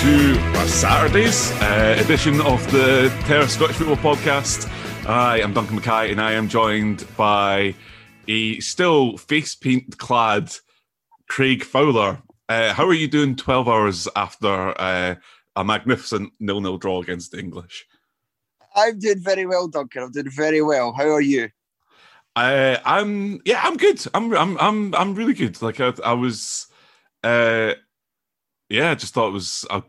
To our Saturday's uh, edition of the Terra Scottish Football Podcast. I am Duncan McKay and I am joined by a still face paint clad Craig Fowler. Uh, how are you doing 12 hours after uh, a magnificent nil-nil draw against the English? I'm doing very well, Duncan. I'm doing very well. How are you? Uh, I'm yeah, I'm good. I'm I'm I'm I'm really good. Like I, I was, uh, yeah, I just thought it was a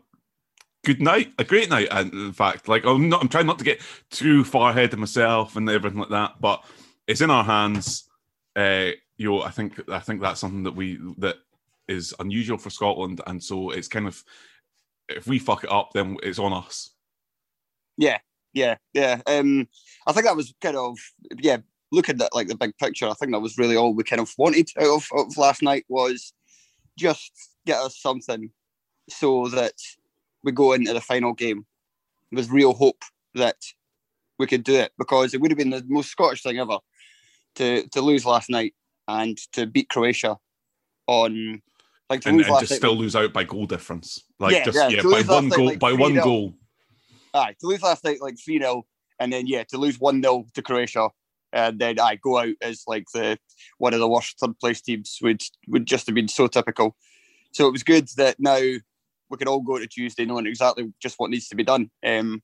good night, a great night. And in fact, like I'm not, I'm trying not to get too far ahead of myself and everything like that. But it's in our hands. Uh, you know, I think I think that's something that we that is unusual for Scotland, and so it's kind of if we fuck it up, then it's on us. Yeah, yeah, yeah. Um, I think that was kind of yeah. Looking at like the big picture, I think that was really all we kind of wanted out of, of last night was just get us something so that we go into the final game with real hope that we could do it because it would have been the most Scottish thing ever to to lose last night and to beat Croatia on like to And, lose and last just still lose out by goal difference, like Yeah, just yeah, yeah, by one goal, like, by one 3-0. goal. Aye, to lose last night like 3 0, and then, yeah, to lose 1 0 to Croatia, and then I go out as like the one of the worst third place teams would would just have been so typical. So it was good that now we could all go to Tuesday knowing exactly just what needs to be done. Um,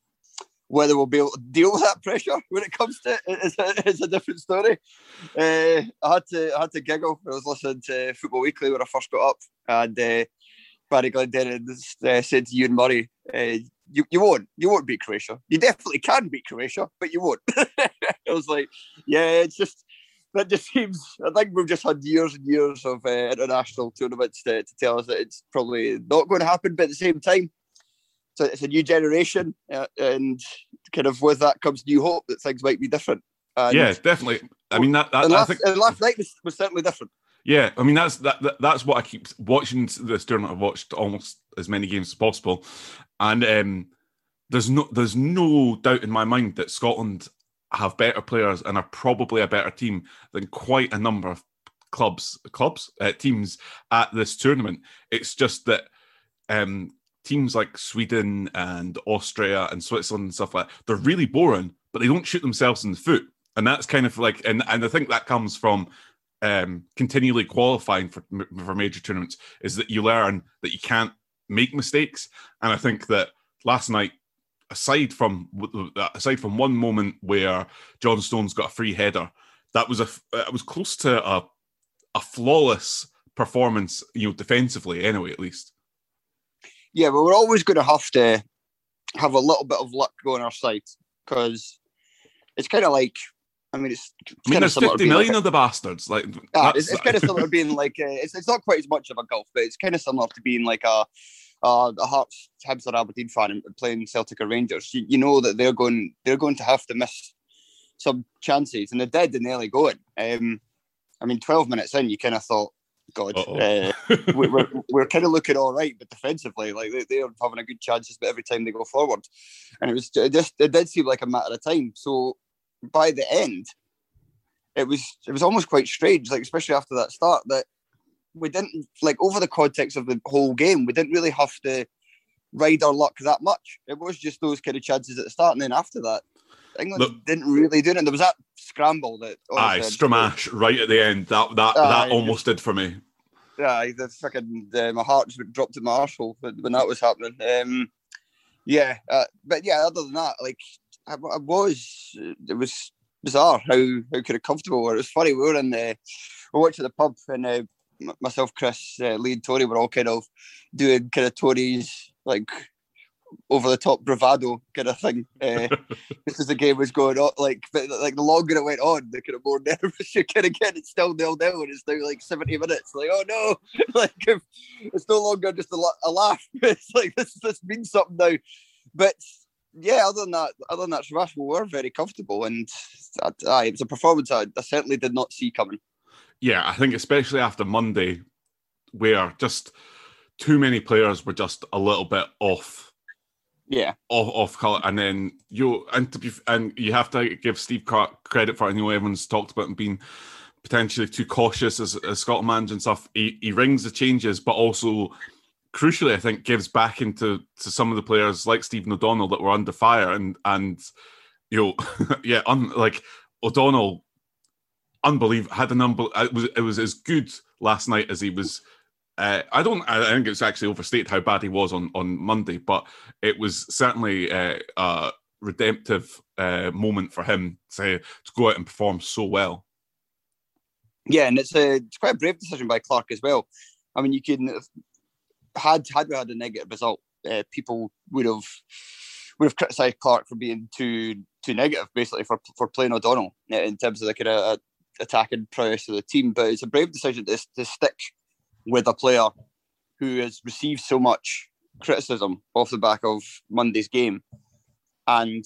whether we'll be able to deal with that pressure when it comes to it is a, is a different story. Uh, I had to I had to giggle. When I was listening to Football Weekly when I first got up, and uh, Barry Glendenning uh, said to Ewan Murray, uh, you, you won't. You won't beat Croatia. You definitely can beat Croatia, but you won't. I was like, yeah, it's just that just seems. I think we've just had years and years of uh, international tournaments to, to tell us that it's probably not going to happen. But at the same time, so it's a new generation, uh, and kind of with that comes new hope that things might be different. And, yeah, definitely. I mean that, that last, think last night was, was certainly different. Yeah, I mean that's that, that that's what I keep watching this tournament. I've watched almost as many games as possible, and um, there's no there's no doubt in my mind that Scotland have better players and are probably a better team than quite a number of clubs clubs uh, teams at this tournament. It's just that um, teams like Sweden and Austria and Switzerland and stuff like that, they're really boring, but they don't shoot themselves in the foot, and that's kind of like and and I think that comes from um, continually qualifying for for major tournaments is that you learn that you can't make mistakes, and I think that last night, aside from aside from one moment where John Stones got a free header, that was a it was close to a a flawless performance, you know, defensively anyway, at least. Yeah, but we're always going to have to have a little bit of luck go on our side because it's kind of like, I mean, it's, I mean, kind of there's similar to 50 being million like a- of the bastards. Like, Ah, it's, it's kind of similar to being like uh, it's, it's not quite as much of a golf, but it's kind of similar to being like a a, a Hearts, Hibs or Aberdeen fan playing Celtic or Rangers. You, you know that they're going they're going to have to miss some chances, and they did in the early going. Um, I mean, twelve minutes in, you kind of thought, God, uh, we, we're we're kind of looking all right, but defensively, like they, they're having a good chances, but every time they go forward, and it was it just it did seem like a matter of time. So by the end, it was it was almost quite strange, like especially after that start, that we didn't like over the context of the whole game, we didn't really have to ride our luck that much. It was just those kind of chances at the start, and then after that, England Look- didn't really do it. And there was that scramble that Aye, Stramash right at the end. That that Aye, that almost did for me. Yeah, the fucking uh, my heart just dropped in my arsehole when, that was happening. Um, yeah, uh, but yeah, other than that, like I, I was, it was bizarre how how kind of comfortable we were. It was funny. We were in the we went to the pub and uh, myself, Chris, uh, Lee, and Tori were all kind of doing kind of Tori's like over the top bravado kind of thing. Uh, just as the game was going on, like like the longer it went on, the kind of more nervous you kind of get. It's still nil nil, and it's now like seventy minutes. Like oh no, like it's no longer just a, a laugh. It's like this this means something now. But yeah, other than that, other than that, Smash we were very comfortable, and uh, it was a performance I, I certainly did not see coming. Yeah, I think especially after Monday, where just too many players were just a little bit off. Yeah, off off color, and then you and to be and you have to give Steve credit for. I know everyone's talked about him being potentially too cautious as, as Scotland manager and stuff. He, he rings the changes, but also crucially, I think, gives back into to some of the players like Stephen O'Donnell that were under fire and and you know, yeah, un, like O'Donnell, unbelievable, had a number. It was it was as good last night as he was. Uh, I don't. I think it's actually overstated how bad he was on on Monday, but it was certainly uh, a redemptive uh, moment for him to to go out and perform so well. Yeah, and it's a it's quite a brave decision by Clarke as well. I mean, you can had had we had a negative result, uh, people would have would have criticised Clarke for being too too negative, basically for for playing O'Donnell uh, in terms of the kind of uh, attacking prowess of the team. But it's a brave decision to, to stick with a player who has received so much criticism off the back of Monday's game, and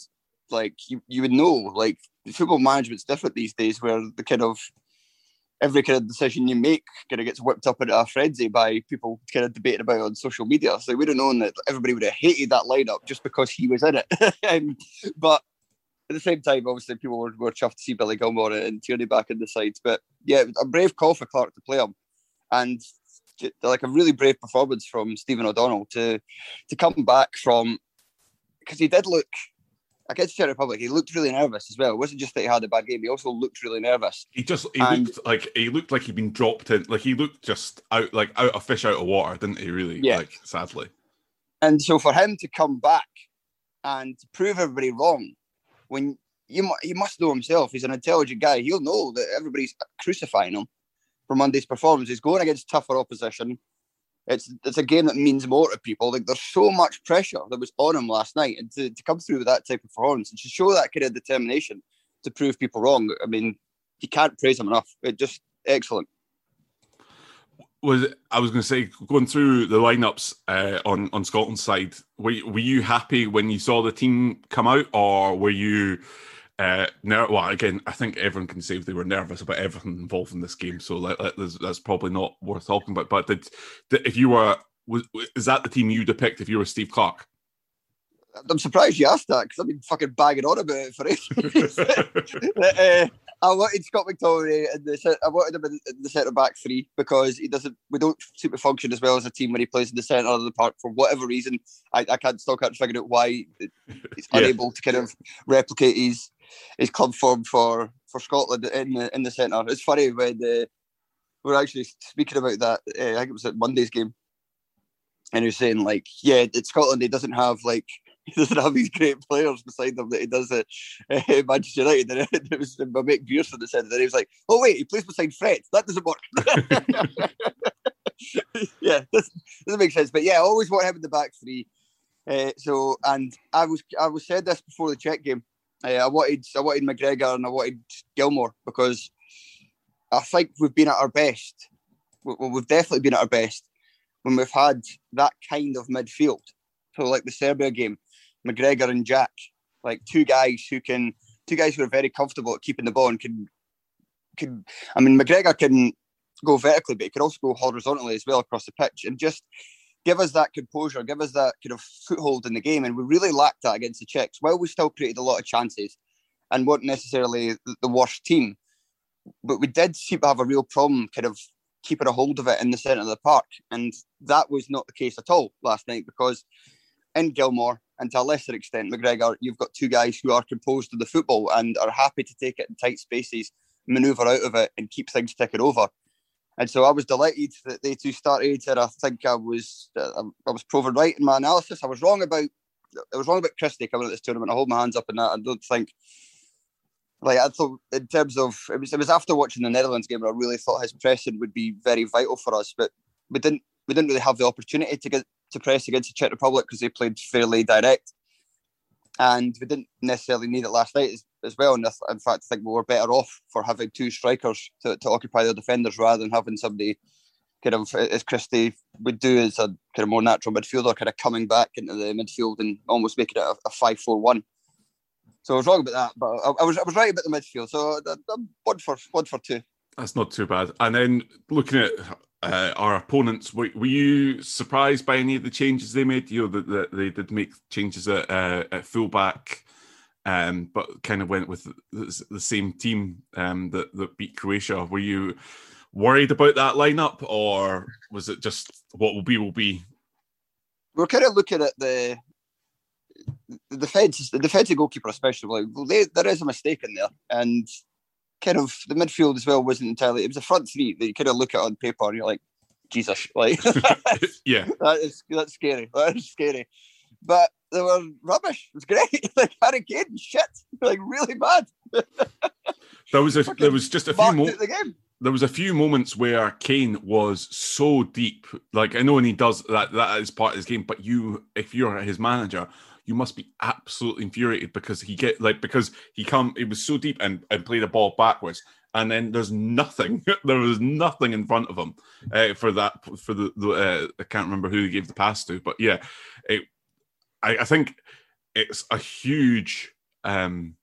like you, you would know, like football management's different these days, where the kind of every kind of decision you make kind of gets whipped up into a frenzy by people kind of debating about on social media. So we'd have known that everybody would have hated that lineup just because he was in it. but at the same time, obviously, people were, were chuffed to see Billy Gilmour and Tierney back in the sides. But yeah, a brave call for Clarke to play him, and like a really brave performance from Stephen O'Donnell to to come back from because he did look against Czech Republic, he looked really nervous as well. It wasn't just that he had a bad game; he also looked really nervous. He just he and, looked like he looked like he'd been dropped in, like he looked just out like out a fish out of water, didn't he? Really, yeah. Like sadly. And so for him to come back and to prove everybody wrong, when you he must know himself, he's an intelligent guy. He'll know that everybody's crucifying him for Monday's performance. He's going against tougher opposition. It's it's a game that means more to people. Like there's so much pressure that was on him last night, and to, to come through with that type of performance and to show that kind of determination to prove people wrong. I mean, you can't praise him enough. It just excellent. Was I was going to say going through the lineups uh, on on Scotland's side? Were were you happy when you saw the team come out, or were you? Uh, ner- well, again, I think everyone can say they were nervous about everything involved in this game, so like, that's probably not worth talking about. But did, did, if you were, was, is that the team you depict if you were Steve Clarke? I'm surprised you asked that because I've been fucking bagging on about it for ages. uh, I wanted Scott McTominay in the I wanted him in the centre back three because he doesn't. We don't seem to function as well as a team when he plays in the centre of the park for whatever reason. I, I can't still can't figure out why he's yeah. unable to kind of replicate his his club form for for Scotland in the in the centre. It's funny when uh, we are actually speaking about that. Uh, I think it was at Monday's game, and he was saying like, yeah, in Scotland he doesn't have like he doesn't have these great players beside him that he does at uh, Manchester United. And it was my mate Beerson that said that he was like, oh wait, he plays beside Fred. That doesn't work. yeah, this doesn't make sense. But yeah, I always want him in the back three. Uh, so, and I was I was said this before the Czech game. Uh, I wanted I wanted McGregor and I wanted Gilmour because I think we've been at our best. Well, we've definitely been at our best when we've had that kind of midfield. So, like the Serbia game, McGregor and Jack, like two guys who can, two guys who are very comfortable at keeping the ball and can, can. I mean, McGregor can go vertically, but he can also go horizontally as well across the pitch, and just give us that composure, give us that kind of foothold in the game. And we really lacked that against the Czechs. While we still created a lot of chances and weren't necessarily the worst team, but we did seem to have a real problem kind of keeping a hold of it in the centre of the park. And that was not the case at all last night because in Gilmour and to a lesser extent McGregor, you've got two guys who are composed of the football and are happy to take it in tight spaces, manoeuvre out of it and keep things ticking over. And so I was delighted that they two started, and I think I was uh, I was proven right in my analysis. I was wrong about I was wrong about Christie coming at this tournament. I hold my hands up in that. I don't think like I thought in terms of it was it was after watching the Netherlands game I really thought his pressing would be very vital for us, but we didn't we didn't really have the opportunity to get to press against the Czech Republic because they played fairly direct, and we didn't necessarily need it last night as, as well. And in fact, I think we were better off for having two strikers to, to occupy the defenders rather than having somebody kind of as Christie would do as a kind of more natural midfielder, kind of coming back into the midfield and almost making it a, a five-four-one. So I was wrong about that, but I, I, was I was right about the midfield. So uh, I'm one for one for two. That's not too bad. And then looking at uh, our opponents, were, were, you surprised by any of the changes they made? You know that the, they did make changes at, uh, at fullback, um, but kind of went with the, the same team um, that that beat Croatia. Were you worried about that lineup, or was it just what will be will be? We're kind of looking at the the defense, the defensive goalkeeper especially. Well, they, there is a mistake in there, and kind of the midfield as well wasn't entirely. It was a front three that you kind of look at on paper and you're like, Jesus, like yeah, that is that's scary. That is scary. But they were rubbish. It was great. like Harry Kane, shit, like really bad. there was a there was just a few more. The game there was a few moments where Kane was so deep. Like I know when he does that, that is part of his game. But you, if you're his manager, you must be absolutely infuriated because he get like because he come it was so deep and, and played a ball backwards. And then there's nothing. there was nothing in front of him uh, for that. For the, the uh, I can't remember who he gave the pass to, but yeah, it. I, I think it's a huge um,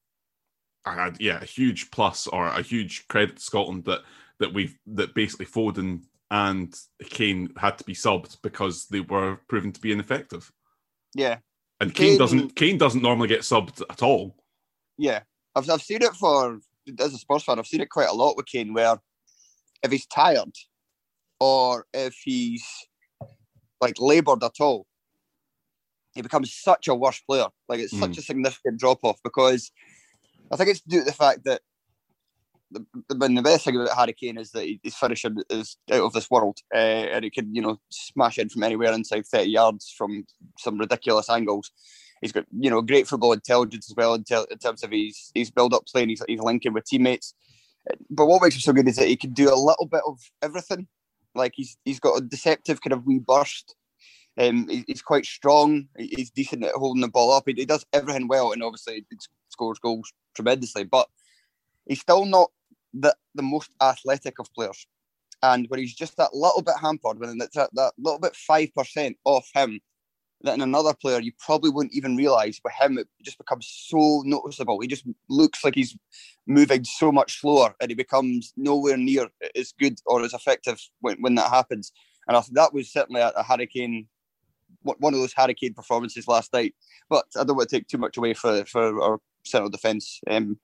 yeah, a huge plus or a huge credit to Scotland that that we've that basically Foden and Kane had to be subbed because they were proven to be ineffective. Yeah, and Kane, Kane doesn't Kane doesn't normally get subbed at all. Yeah, I've I've seen it for as a sports fan. I've seen it quite a lot with Kane, where if he's tired or if he's like laboured at all, he becomes such a worse player. Like it's mm. such a significant drop off because I think it's due to the fact that the, the, best thing about Harry Kane is that his finishing is out of this world, uh, and he can you know smash in from anywhere inside thirty yards from some ridiculous angles. He's got you know great football intelligence as well in, in terms of his his build up play and he's, he's linking with teammates. But what makes him so good is that he can do a little bit of everything. Like he's he's got a deceptive kind of wee burst. Um, he's quite strong. He's decent at holding the ball up. He, he does everything well, and obviously he scores goals tremendously. But he's still not the, the most athletic of players. And where he's just that little bit hampered, when it's that, that little bit 5% off him, that in another player you probably wouldn't even realise. With him, it just becomes so noticeable. He just looks like he's moving so much slower and he becomes nowhere near as good or as effective when, when that happens. And I think that was certainly a, a Harry Kane, one of those hurricane performances last night. But I don't want to take too much away for, for our central defence. Um,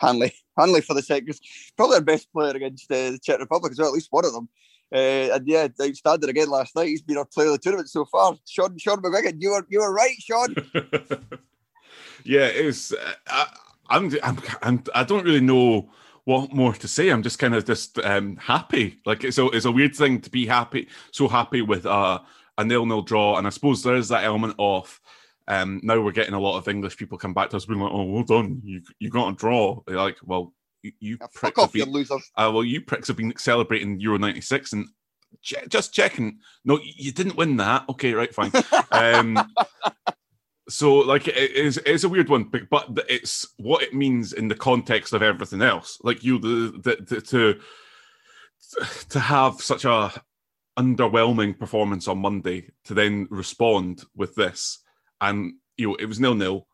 Hanley, Hanley for the second, probably our best player against uh, the Czech Republic as well, at least one of them. Uh, and yeah, outstanding again last night. He's been our player of the tournament so far. Sean Sean McGuigan, you were you were right, Sean. yeah, it's. Uh, I'm, I'm, I'm I don't really know what more to say. I'm just kind of just um, happy. Like it's a it's a weird thing to be happy, so happy with a a nil nil draw, and I suppose there is that element of um, now we're getting a lot of English people come back to us being like, "Oh, well done, you you got a draw." They're like, "Well, you, you yeah, pricks off, been, losers." Uh, well, you pricks have been celebrating Euro '96 and che- just checking. No, you didn't win that. Okay, right, fine. um, so, like, it is it's a weird one, but, but it's what it means in the context of everything else. Like you, the, the, the to to have such a underwhelming performance on Monday to then respond with this and you know it was nil nil.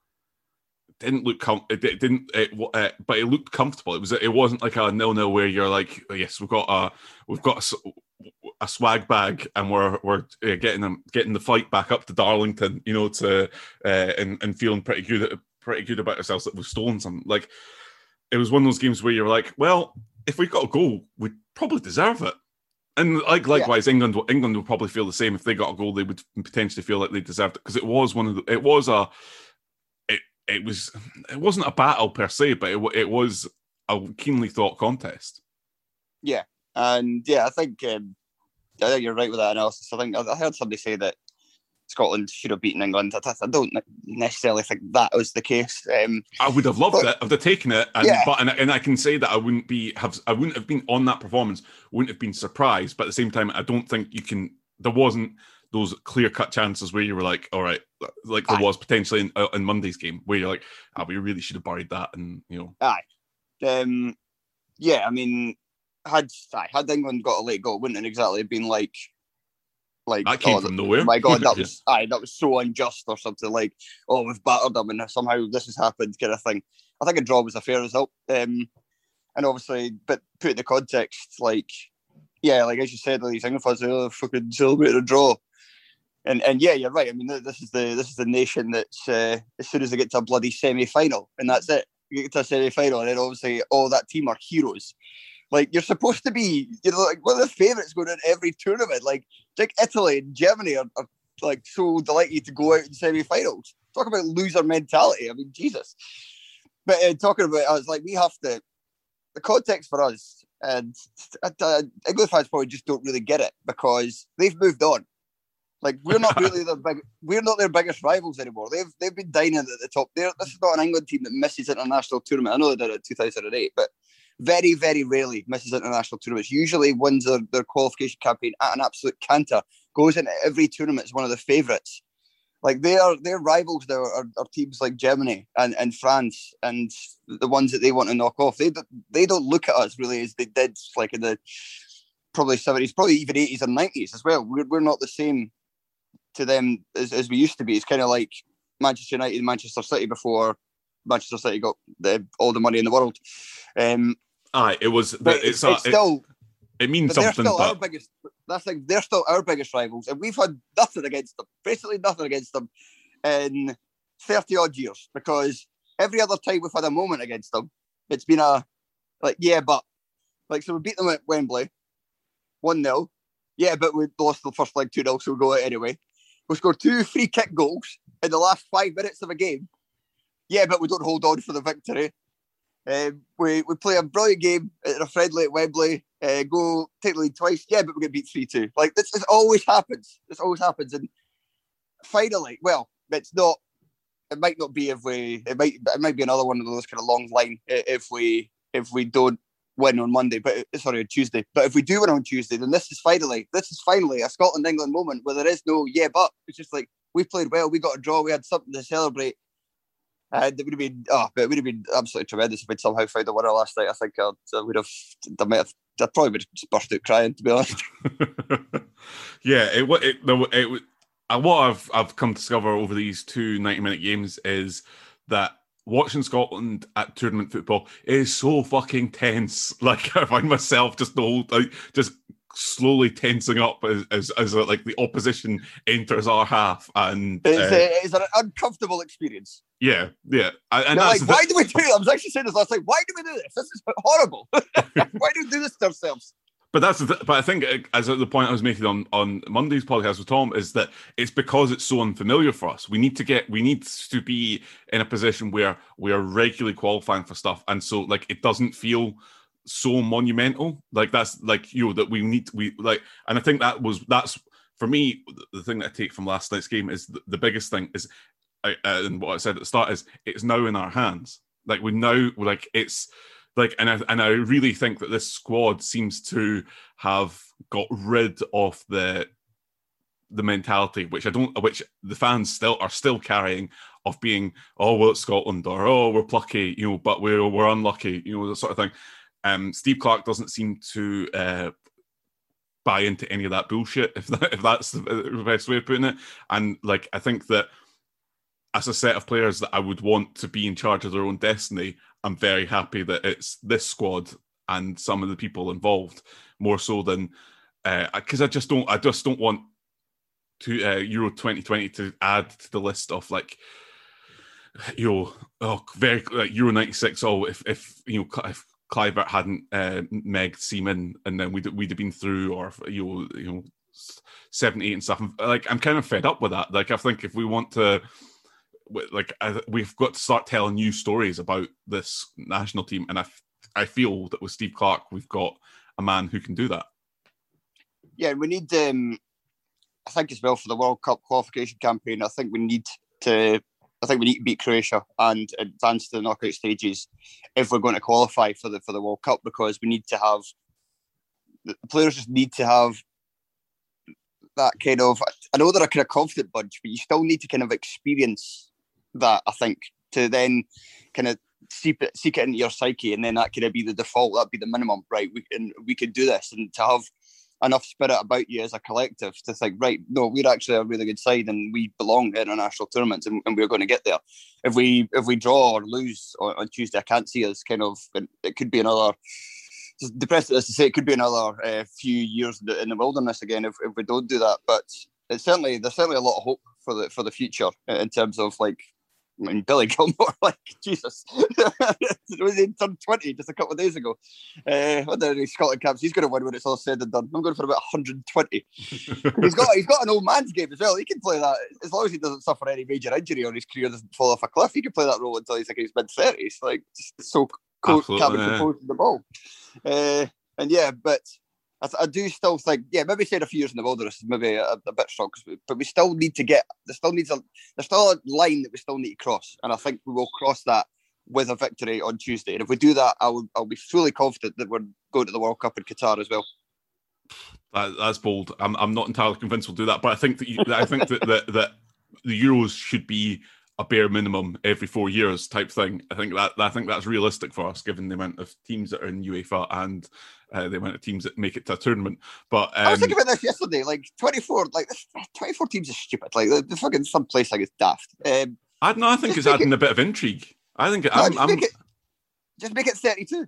Didn't look com- it didn't it, uh, but it looked comfortable. It was it wasn't like a nil nil where you're like oh, yes we've got a we've got a, a swag bag and we're we're uh, getting them getting the fight back up to Darlington you know to uh, and and feeling pretty good pretty good about ourselves that we've stolen something like it was one of those games where you're like well if we got a goal we probably deserve it and like likewise, yeah. England England would probably feel the same if they got a goal. They would potentially feel like they deserved it because it was one of the. It was a. It it was it wasn't a battle per se, but it it was a keenly thought contest. Yeah, and yeah, I think um, I think you're right with that analysis. I think I heard somebody say that Scotland should have beaten England. I, I don't necessarily think that was the case. Um, I would have loved but, it. I'd have taken it, and yeah. but and, and I can say that I wouldn't be have I wouldn't have been on that performance. Wouldn't have been surprised, but at the same time, I don't think you can. There wasn't those clear cut chances where you were like, all right, like there Aye. was potentially in, uh, in Monday's game where you're like, oh, we really should have buried that, and you know. Aye, um, yeah. I mean, had aye, had England got a late goal, wouldn't it exactly have been like like that came oh, from nowhere. My God, that was aye, that was so unjust or something like, oh, we've battered them and somehow this has happened, kind of thing. I think a draw was a fair result. Um, and obviously, but put in the context, like, yeah, like as you said, these England fans oh, fucking celebrate a draw. And and yeah, you're right. I mean, this is the this is the nation that's uh, as soon as they get to a bloody semi final, and that's it. You get to a semi final, and then obviously all that team are heroes. Like you're supposed to be, you know, like one of the favourites going in every tournament. Like like Italy and Germany are, are like so delighted to go out in semi-finals. Talk about loser mentality. I mean, Jesus. But uh, talking about, I was like, we have to. The context for us, and uh, England fans probably just don't really get it because they've moved on. Like we're not really their big, we're not their biggest rivals anymore. They've they've been dining at the top. They're, this is not an England team that misses international tournament. I know they did it in 2008, but very, very rarely misses international tournaments. Usually wins their, their qualification campaign at an absolute canter, goes into every tournament as one of the favourites. Like they are their rivals there are, are, teams like Germany and, and France and the ones that they want to knock off. They they don't look at us really as they did like in the probably seventies, probably even eighties and nineties as well. We're we're not the same to them as, as we used to be. It's kind of like Manchester United and Manchester City before Manchester City got the, all the money in the world. Um, Aye, it was. But it's, it's, it's still. It, it means something. They're Still but... our biggest. That's like they're still our biggest rivals, and we've had nothing against them. Basically, nothing against them in thirty odd years. Because every other time we've had a moment against them, it's been a like yeah, but like so we beat them at Wembley, one 0 Yeah, but we lost the first leg two 0 so we go out anyway. We scored two free kick goals in the last five minutes of a game. Yeah, but we don't hold on for the victory. Um, we, we play a brilliant game at a friendly at Wembley, uh, go take the lead twice. Yeah, but we get beat 3 2. Like, this, this always happens. This always happens. And finally, well, it's not, it might not be if we, it might, it might be another one of those kind of long line if we, if we don't win on Monday, but uh, sorry, on Tuesday. But if we do win on Tuesday, then this is finally, this is finally a Scotland England moment where there is no yeah, but it's just like we played well, we got a draw, we had something to celebrate. Uh, it would have been oh, it would have been absolutely tremendous if we'd somehow found a winner last night. I think I'd, I would have, I might have, I probably would have just burst out crying to be honest. yeah, it it, it, it what I've I've come to discover over these two 90 minute games is that watching Scotland at tournament football is so fucking tense. Like I find myself just the whole like, just slowly tensing up as as, as a, like the opposition enters our half, and it's, uh, a, it's an uncomfortable experience. Yeah, yeah. And no, like, why do we do it? I was actually saying this last night. Why do we do this? This is horrible. why do we do this to ourselves? But that's the th- but I think uh, as the point I was making on on Monday's podcast with Tom is that it's because it's so unfamiliar for us. We need to get we need to be in a position where we are regularly qualifying for stuff, and so like it doesn't feel so monumental. Like that's like you know that we need we like, and I think that was that's for me the thing that I take from last night's game is the, the biggest thing is, uh, and what I said at the start is it's now in our hands. Like we now like it's like and I, and I really think that this squad seems to have got rid of the the mentality which I don't which the fans still are still carrying of being oh well it's Scotland or oh we're plucky you know but we're we're unlucky you know that sort of thing um, Steve Clarke doesn't seem to uh, buy into any of that bullshit, if that, if that's the best way of putting it. And like, I think that as a set of players that I would want to be in charge of their own destiny, I'm very happy that it's this squad and some of the people involved more so than because uh, I just don't I just don't want to uh, Euro 2020 to add to the list of like you know oh very like Euro 96 oh if if you know if Kluivert hadn't uh, Meg Seaman, and then we'd we'd have been through, or you know, you know, seven, and stuff. Like I'm kind of fed up with that. Like I think if we want to, like I, we've got to start telling new stories about this national team, and I I feel that with Steve Clarke, we've got a man who can do that. Yeah, we need. um I think as well for the World Cup qualification campaign. I think we need to I think we need to beat Croatia and advance to the knockout stages if we're going to qualify for the for the World Cup because we need to have the players just need to have that kind of. I know they're a kind of confident bunch, but you still need to kind of experience that. I think to then kind of seep it, seek it into your psyche, and then that could be the default. That'd be the minimum, right? We can we could do this, and to have enough spirit about you as a collective to think, right, no, we're actually a really good side and we belong in international tournaments and, and we're going to get there. If we if we draw or lose on, on Tuesday, I can't see us kind of. It could be another. Depressed as to say, it could be another uh, few years in the wilderness again if, if we don't do that. But it's certainly there's certainly a lot of hope for the for the future in terms of like I mean, Billy Gilmour, like Jesus, it was in turned twenty just a couple of days ago? Uh, what the Scotland caps? He's going to win when it's all said and done. I'm going for about 120. he's got he's got an old man's game as well. He can play that as long as he doesn't suffer any major injury or his career doesn't fall off a cliff. He can play that role until he's like his mid thirties. Like just so cool, composed the ball. Uh, and yeah, but I, I, do still think, yeah, maybe say a few years in the wilderness is maybe a, a bit strong, but we still need to get, there still needs a, there's still a line that we still need to cross. And I think we will cross that with a victory on Tuesday. And if we do that, I'll, I'll be fully confident that we're going to the World Cup in Qatar as well. That, that's bold. I'm, I'm not entirely convinced we'll do that, but I think that you, I think that, that that the Euros should be a bare minimum every four years type thing. I think that I think that's realistic for us, given the amount of teams that are in UEFA and uh, the amount of teams that make it to a tournament. But um, I was thinking um, about this yesterday. Like twenty four, like twenty four teams is stupid. Like the, the fucking some place like it's daft. Um, I no, I think it's adding it, a bit of intrigue. I think no, I'm, just, I'm, make it, just make it thirty two.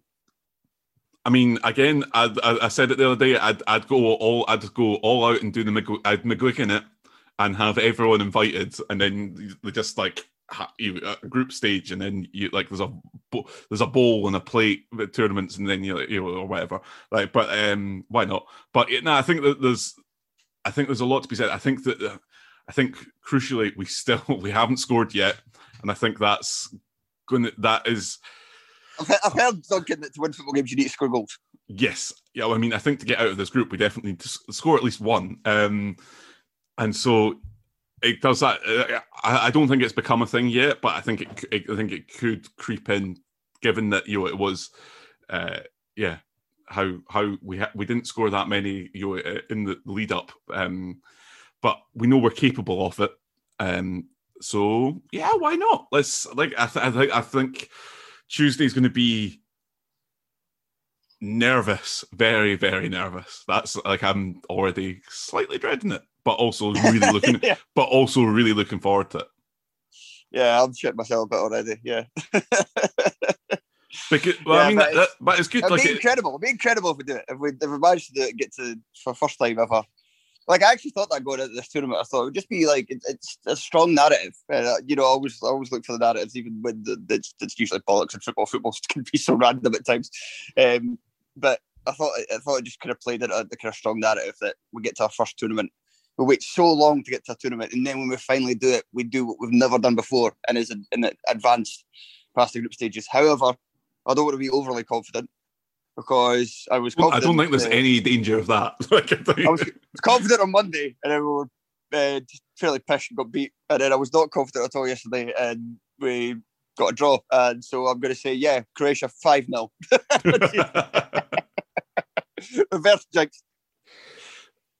I mean, again, I, I, I, said it the other day. I'd, I'd go all, I'd go all out and do the I'd McGuick in it, and have everyone invited, and then they just like you a group stage, and then you like there's a there's a bowl and a plate with tournaments, and then you you know, or whatever. Like, but um, why not? But no, I think that there's I think there's a lot to be said. I think that uh, I think crucially we still we haven't scored yet, and I think that's going to that is. I've heard, Duncan that to win football games you need to score goals. Yes, yeah. Well, I mean, I think to get out of this group we definitely need to score at least one. Um, and so it does that. Uh, I, I, don't think it's become a thing yet, but I think it, it, I think it could creep in, given that you know it was, uh, yeah, how how we ha- we didn't score that many you know uh, in the lead up, um, but we know we're capable of it. Um, so yeah, why not? Let's like I, th- I think I think Tuesday's going to be nervous, very very nervous. That's like I'm already slightly dreading it but also really looking, yeah. but also really looking forward to it. Yeah, I'm shit myself a bit already. Yeah. because, well, yeah, I mean, but, that, but it's good. It'd like be incredible. It'd be incredible if we do it. If we if we manage to do it, get to for first time ever. Like I actually thought that going into this tournament, I thought it would just be like it, it's a strong narrative. Uh, you know, I always I always look for the narratives, even when the, it's, it's usually politics and football. Football can be so random at times. Um, but I thought I thought it just kind of played it a the kind of strong narrative that we get to our first tournament we wait so long to get to a tournament, and then when we finally do it, we do what we've never done before, and is in advanced past the group stages. However, I don't want to be overly confident because I was. I don't think there's any danger of that. I was confident on Monday, and then we were uh, fairly pissed and got beat, and then I was not confident at all yesterday, and we got a draw. And so I'm going to say, yeah, Croatia five 0 Reverse jinx.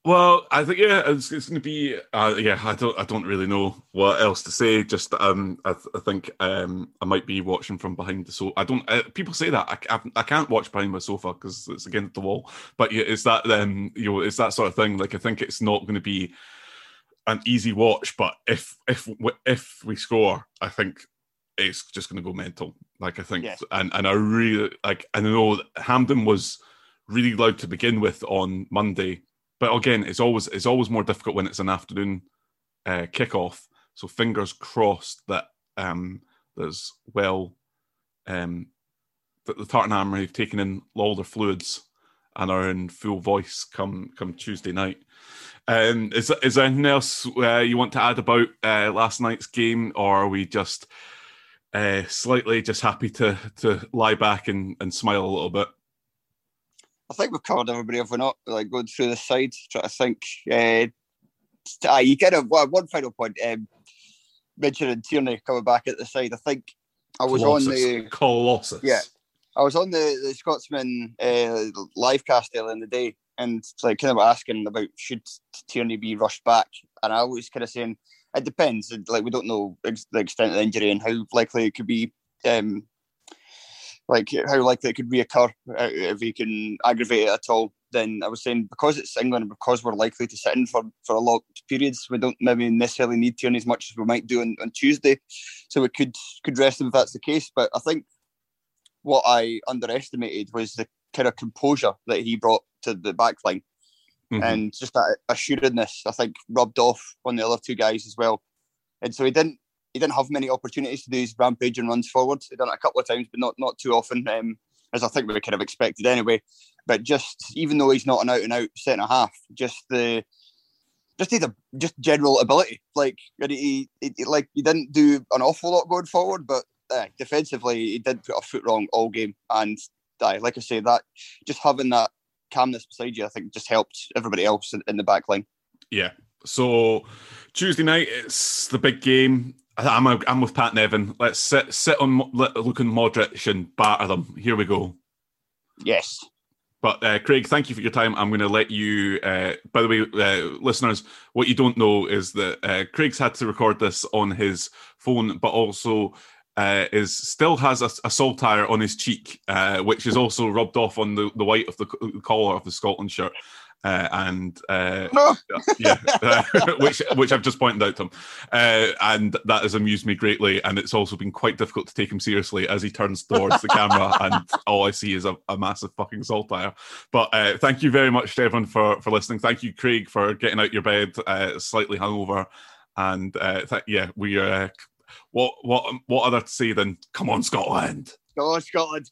Well, I think yeah, it's, it's going to be uh, yeah. I don't I don't really know what else to say. Just um, I, th- I think um, I might be watching from behind the sofa. I don't. Uh, people say that I, I, I, can't watch behind my sofa because it's against the wall. But yeah, it's that um, you know, it's that sort of thing. Like I think it's not going to be an easy watch. But if if if we score, I think it's just going to go mental. Like I think, yeah. and and I really like. I know Hampden was really loud to begin with on Monday but again, it's always it's always more difficult when it's an afternoon uh, kickoff. So fingers crossed that um, there's well um, that the Tartan Army have taken in all their fluids and are in full voice come come Tuesday night. Um, is is there anything else uh, you want to add about uh, last night's game, or are we just uh, slightly just happy to to lie back and, and smile a little bit? I think we've covered everybody. If we're not like going through the side, trying to think. Uh, uh, you get a well, one final point. Um, mentioning Tierney coming back at the side. I think I was Colossus. on the Colossus. Yeah, I was on the the Scotsman uh, live cast earlier in the day, and like kind of asking about should Tierney be rushed back, and I was kind of saying it depends. Like we don't know ex- the extent of the injury and how likely it could be. Um, like how likely it could reoccur uh, if he can aggravate it at all. Then I was saying because it's England, because we're likely to sit in for, for a long periods, we don't maybe necessarily need Tierney as much as we might do on, on Tuesday. So we could could rest him if that's the case. But I think what I underestimated was the kind of composure that he brought to the back line. Mm-hmm. And just that assuredness, I think, rubbed off on the other two guys as well. And so he didn't he didn't have many opportunities to do his rampage and runs forward. He done it a couple of times, but not not too often, um, as I think we kind of expected anyway. But just even though he's not an out and out centre half, just the just a just general ability. Like he, he, he, like he didn't do an awful lot going forward, but uh, defensively he did put a foot wrong all game. And uh, like I say, that just having that calmness beside you, I think, just helped everybody else in, in the back line. Yeah. So Tuesday night, it's the big game. I'm a, I'm with Pat Nevin. Let's sit sit on Luka Modric and batter them. Here we go. Yes. But uh, Craig, thank you for your time. I'm going to let you. Uh, by the way, uh, listeners, what you don't know is that uh, Craig's had to record this on his phone, but also uh, is still has a, a saltire on his cheek, uh, which is also rubbed off on the, the white of the collar of the Scotland shirt uh, and uh, no. yeah, which which I've just pointed out to him, uh, and that has amused me greatly. And it's also been quite difficult to take him seriously as he turns towards the camera, and all I see is a, a massive fucking saltire. But uh, thank you very much, everyone, for for listening. Thank you, Craig, for getting out your bed uh, slightly hungover, and th- yeah, we are. what what what other to say than come on, Scotland? Come on, Scotland.